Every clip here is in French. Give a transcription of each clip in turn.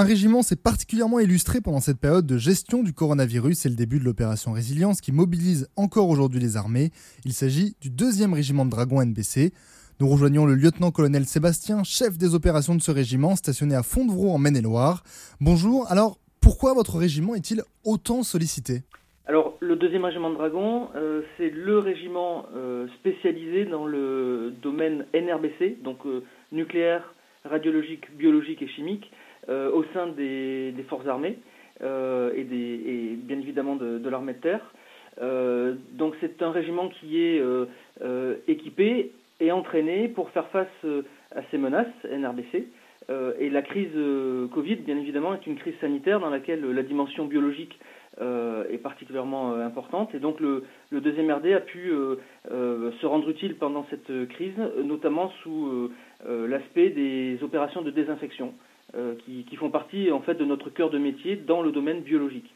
Un régiment s'est particulièrement illustré pendant cette période de gestion du coronavirus et le début de l'opération Résilience qui mobilise encore aujourd'hui les armées. Il s'agit du deuxième régiment de dragons NBC. Nous rejoignons le lieutenant-colonel Sébastien, chef des opérations de ce régiment, stationné à Fondevroux en Maine-et-Loire. Bonjour, alors pourquoi votre régiment est-il autant sollicité? Alors, le deuxième régiment de dragons, euh, c'est le régiment euh, spécialisé dans le domaine NRBC, donc euh, nucléaire, radiologique, biologique et chimique, au sein des, forces armées et, des, bien évidemment de, l'armée de terre. donc, c'est un régiment qui est équipé et entraîné pour faire face à ces menaces NRBC. et la crise Covid, bien évidemment, est une crise sanitaire dans laquelle la dimension biologique euh, est particulièrement euh, importante. Et donc le, deuxième RD a pu euh, se rendre utile pendant cette crise, notamment sous l'aspect des opérations de désinfection, qui, qui, font partie en fait de notre cœur de métier dans le domaine biologique.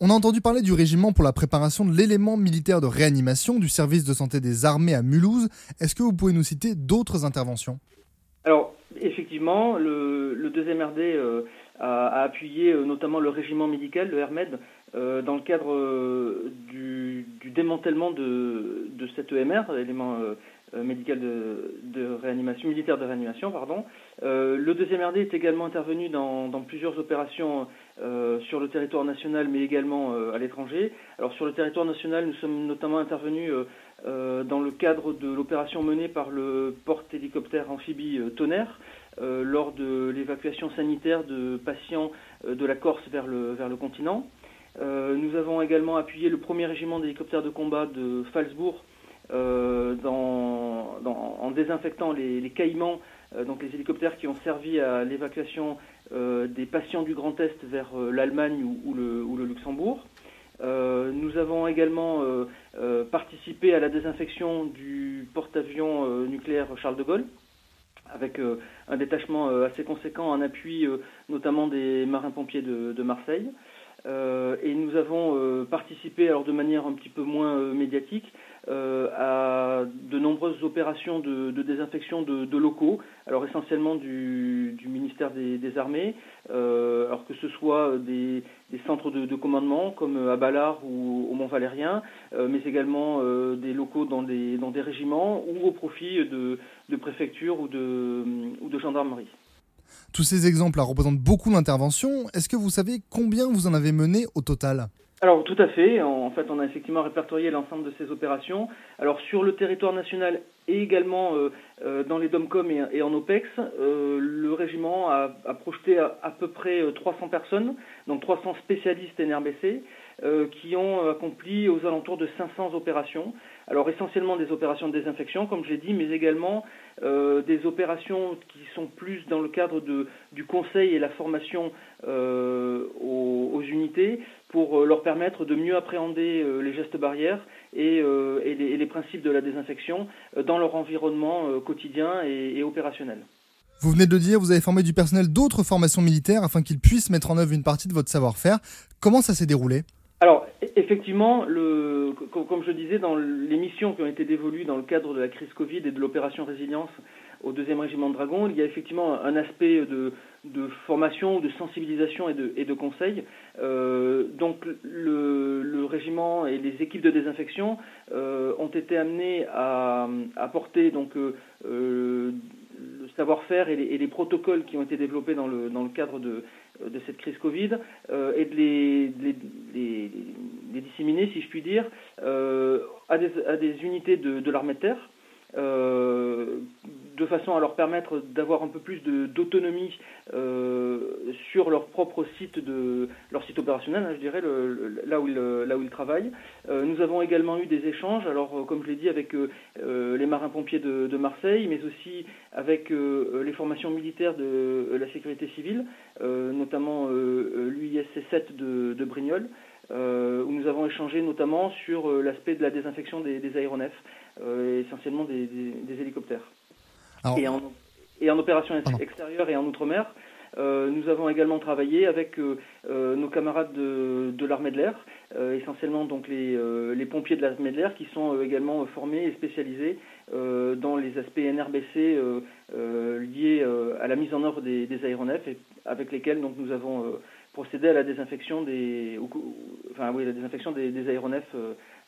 On a entendu parler du régiment pour la préparation de l'élément militaire de réanimation du service de santé des armées à Mulhouse. Est-ce que vous pouvez nous citer d'autres interventions? Alors, effectivement, le, le deuxième RD a, appuyé notamment le régiment médical, le RMED, euh, dans le cadre euh, du, démantèlement de, cet EMR, l'élément euh, médical de, réanimation, militaire de réanimation, pardon. le deuxième RD est également intervenu dans, plusieurs opérations sur le territoire national, mais également à l'étranger. Alors sur le territoire national, nous sommes notamment intervenus dans le cadre de l'opération menée par le porte-hélicoptère amphibie Tonnerre. Lors de l'évacuation sanitaire de patients de la Corse vers le, vers le continent. Euh, nous avons également appuyé le premier régiment d'hélicoptères de combat de Falsbourg euh, en désinfectant les, caïmans, euh, donc les hélicoptères qui ont servi à l'évacuation des patients du Grand Est vers l'Allemagne ou, le, Luxembourg. nous avons également participé à la désinfection du porte-avions nucléaire Charles de Gaulle, avec un détachement assez conséquent en appui notamment des marins-pompiers de Marseille. Euh, et nous avons euh, participé, alors de manière un petit peu moins euh, médiatique, à de nombreuses opérations de, désinfection de, locaux, alors essentiellement du, ministère des, Armées, alors que ce soit des, centres de, commandement comme à Ballard ou au Mont-Valérien, mais également des locaux dans des, dans des régiments ou au profit de, préfectures ou de, ou de gendarmerie. Tous ces exemples représentent beaucoup d'interventions. Est-ce que vous savez combien vous en avez mené au total? Alors tout à fait. En fait, on a effectivement répertorié l'ensemble de ces opérations. Alors sur le territoire national et également euh, euh, dans les DOMCOM et, en OPEX, euh, le régiment a, projeté à, peu près 300 personnes, donc 300 spécialistes NRBC, qui ont accompli aux alentours de 500 opérations. Alors essentiellement des opérations de désinfection, comme j'ai dit, mais également des opérations qui sont plus dans le cadre du conseil et la formation aux, unités pour leur permettre de mieux appréhender les gestes barrières et, les, principes de la désinfection dans leur environnement euh, quotidien et, opérationnel. Vous venez de le dire, vous avez formé du personnel d'autres formations militaires afin qu'ils puissent mettre en œuvre une partie de votre savoir-faire. Comment ça s'est déroulé? Alors, e-, effectivement, comme je disais, dans les missions qui ont été dévolues dans le cadre de la crise Covid et de l'opération Résilience au deuxième régiment de Dragons, il y a effectivement un aspect de, formation, de sensibilisation et de, conseil. Euh, donc le, régiment et les équipes de désinfection euh, ont été amenés à apporter donc euh, le savoir-faire et, les, protocoles qui ont été développés dans le cadre de, de cette crise Covid et de les, les, les, disséminer, si je puis dire, à des, à, des, unités de, de l'armée de terre euh, de façon à leur permettre d'avoir un peu plus d'autonomie euh, sur leur propre site de leur site opérationnel, hein, je dirais, là où ils travaillent. Euh, nous avons également eu des échanges, alors comme je l'ai dit, avec les marins-pompiers de, Marseille, mais aussi avec les formations militaires de la sécurité civile, notamment l'UISC 7 de, Brignoles. où nous avons échangé notamment sur l'aspect de la désinfection des aéronefs. Euh, essentiellement des, hélicoptères. Et, en, et, en, opération extérieure et en outre-mer, euh, nous avons également travaillé avec euh, nos camarades de, l'armée de l'air, essentiellement donc les, les, pompiers de l'armée de l'air qui sont également formés et spécialisés dans les aspects NRBC liés à la mise en œuvre des, aéronefs avec lesquels donc nous avons procédé à la désinfection des, enfin oui, la désinfection des, aéronefs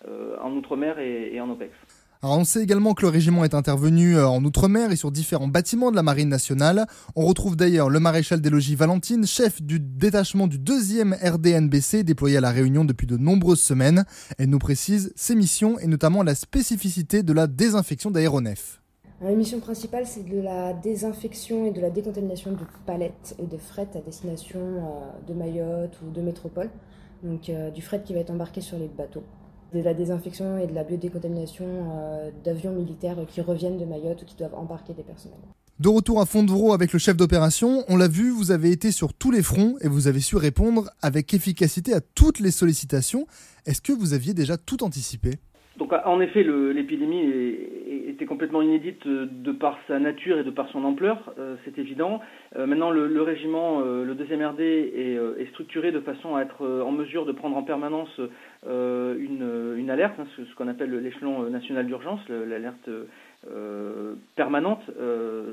en outre-mer et en OPEX. Alors on sait également que le régiment est intervenu euh, en Outre-mer et sur différents bâtiments de la Marine nationale. On retrouve d'ailleurs le maréchal des logis Valentine, chef du détachement du 2e RDNBC déployé à la Réunion depuis de nombreuses semaines. Elle nous précise ses missions et notamment la spécificité de la désinfection d'aéronefs. La mission principale, c'est de la désinfection et de la décontamination de palettes et de fret à destination euh, de Mayotte ou de métropole. Donc euh, du fret qui va être embarqué sur les bateaux de la désinfection et de la biodécontamination euh, d'avions militaires qui reviennent de Mayotte ou qui doivent embarquer des personnels. De retour à Fondevro avec le chef d'opération, on l'a vu, vous avez été sur tous les fronts et vous avez su répondre avec efficacité à toutes les sollicitations. Est-ce que vous aviez déjà tout anticipé? Donc en effet, l'épidémie était complètement inédite euh, de par sa nature et de par son ampleur, euh, c'est évident. Euh, maintenant, le, régiment, le 2e RD, est, structuré de façon à être en mesure de prendre en permanence une, alerte, hein, ce, qu'on appelle l'échelon national d'urgence, l'alerte permanente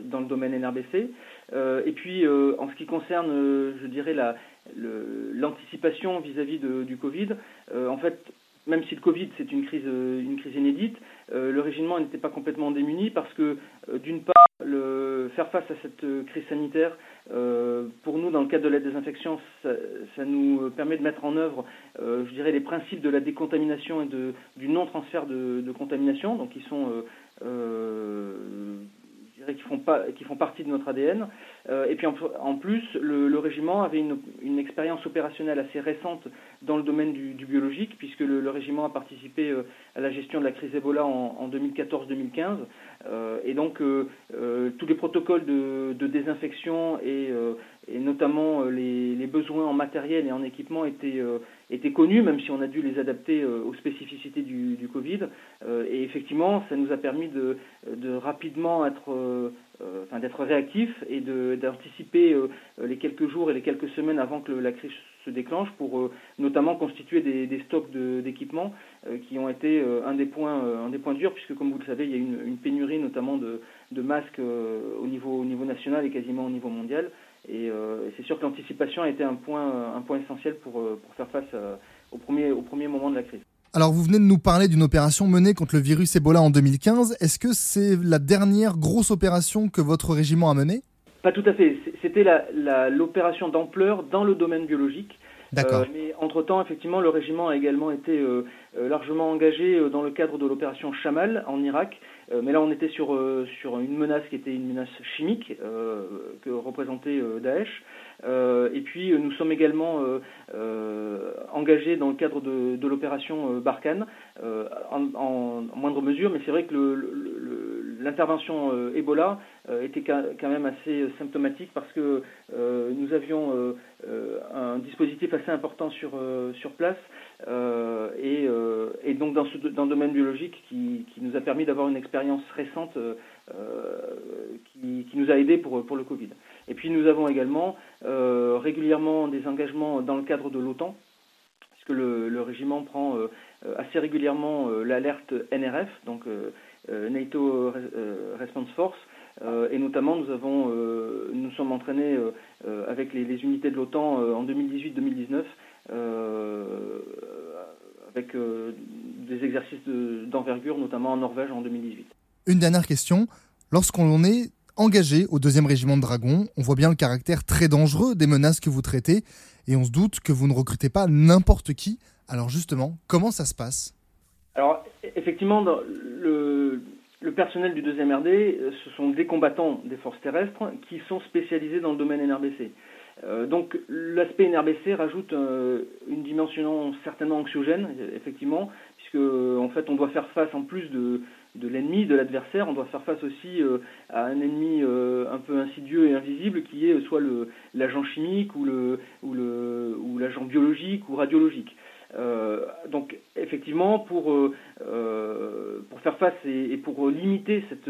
dans le domaine NRBC. et puis, en ce qui concerne, je dirais, l'anticipation vis-à-vis du Covid, en fait, même si le Covid c'est une crise, euh, une crise inédite, euh, le régiment n'était pas complètement démuni parce que euh, d'une part, faire face à cette crise sanitaire, pour nous dans le cadre de la désinfection, ça, nous permet de mettre en œuvre, je dirais, les principes de la décontamination et de, du non-transfert de, de, contamination, donc qui sont qui font, pas, qui font partie de notre ADN. Euh, et puis en, plus, le, régiment avait une, expérience opérationnelle assez récente dans le domaine du, biologique, puisque le, régiment a participé euh, à la gestion de la crise Ebola en, 2014-2015. Euh, et donc tous les protocoles de désinfection et, et notamment les, les, besoins en matériel et en équipement étaient, étaient connus, même si on a dû les adapter aux spécificités du, Covid. et effectivement, ça nous a permis de, de rapidement être euh, enfin, d'être réactif et d'anticiper euh, les quelques jours et les quelques semaines avant que la crise se déclenche pour euh, notamment constituer des, des stocks d'équipements qui ont été un des points un des points durs puisque comme vous le savez il y a une, une pénurie notamment de, de masques au niveau au niveau national et quasiment au niveau mondial et c'est sûr que l'anticipation a été un point un point essentiel pour pour faire face au premier au premier moment de la crise. Alors vous venez de nous parler d'une opération menée contre le virus Ebola en 2015. Est-ce que c'est la dernière grosse opération que votre régiment a menée? Pas tout à fait. C'était l'opération d'ampleur dans le domaine biologique. D'accord. Euh, mais entre-temps, effectivement, le régiment a également été euh, euh, largement engagé dans le cadre de l'opération Chamal en Irak. Mais là, on était sur, sur une menace qui était une menace chimique que représentait Daesh. Euh, et puis nous sommes également euh, euh, engagés dans le cadre de, l'opération Barkhane, en, moindre mesure, mais c'est vrai que l'intervention Ebola était quand même assez symptomatique parce que nous avions un dispositif assez important sur place et, et, donc dans, ce, le domaine biologique qui, nous a permis d'avoir une expérience récente qui, qui, nous a aidés pour, le Covid. Et puis nous avons également euh, régulièrement des engagements dans le cadre de l'OTAN, puisque le, régiment prend euh, assez régulièrement euh, l'alerte NRF, donc NATO Response Force, et notamment nous avons nous sommes entraînés avec les, unités de l'OTAN en 2018-2019 avec des exercices d'envergure, notamment en Norvège en 2018. Une dernière question. Lorsqu'on est engagé au deuxième régiment de dragons. On voit bien le caractère très dangereux des menaces que vous traitez et on se doute que vous ne recrutez pas n'importe qui. Alors justement, comment ça se passe? Alors effectivement, le, le, personnel du deuxième RD, euh, ce sont des combattants des forces terrestres qui sont spécialisés dans le domaine NRBC. Euh, donc l'aspect NRBC rajoute euh, une dimension certainement anxiogène, effectivement, puisque en fait on doit faire face en plus de, l'ennemi, de l'adversaire, on doit faire face aussi euh, à un ennemi un peu insidieux et invisible qui est soit l'agent chimique ou le ou le ou l'agent biologique ou radiologique. donc effectivement pour pour faire face et, pour limiter cette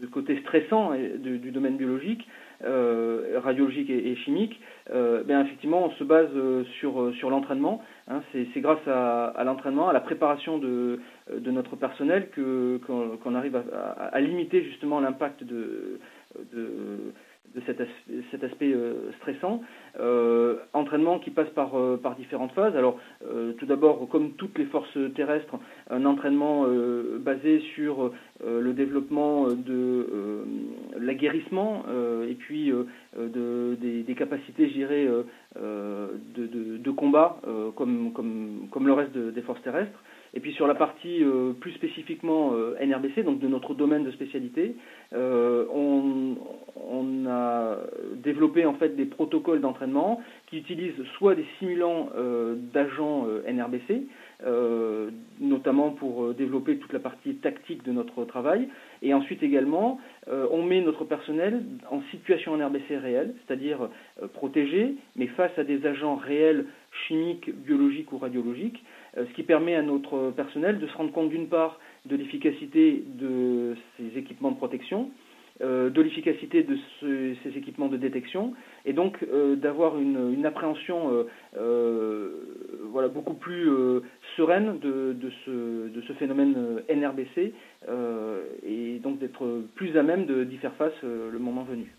ce côté stressant du domaine biologique, euh, radiologique et, chimique, euh, ben effectivement, on se base euh, sur, sur l'entraînement. Hein, c'est grâce à, l'entraînement, à la préparation de, de notre personnel qu'on arrive à, limiter justement l'impact de, de de cet, cet aspect stressant. Entraînement qui passe par, par différentes phases. Alors, tout d'abord, comme toutes les forces terrestres, un entraînement basé sur le développement de l'aguerrissement et puis de, des, capacités, je dirais, de, de, de, combat, comme, comme, comme le reste des forces terrestres. Et puis sur la partie euh, plus spécifiquement euh, NRBC, donc de notre domaine de spécialité, euh, on, on, a développé en fait des protocoles d'entraînement qui utilisent soit des simulants d'agents NRBC, notamment pour développer toute la partie tactique de notre travail, et ensuite également on met notre personnel en situation NRBC réelle, c'est-à-dire protégé, mais face à des agents réels chimiques, biologiques ou radiologiques. Euh, ce qui permet à notre personnel de se rendre compte d'une part de l'efficacité de ces équipements de protection, euh, de l'efficacité de ces équipements de détection, et donc euh, d'avoir une, appréhension voilà, beaucoup plus sereine de, ce, de, ce, phénomène NRBC, et donc d'être plus à même d'y faire face le moment venu.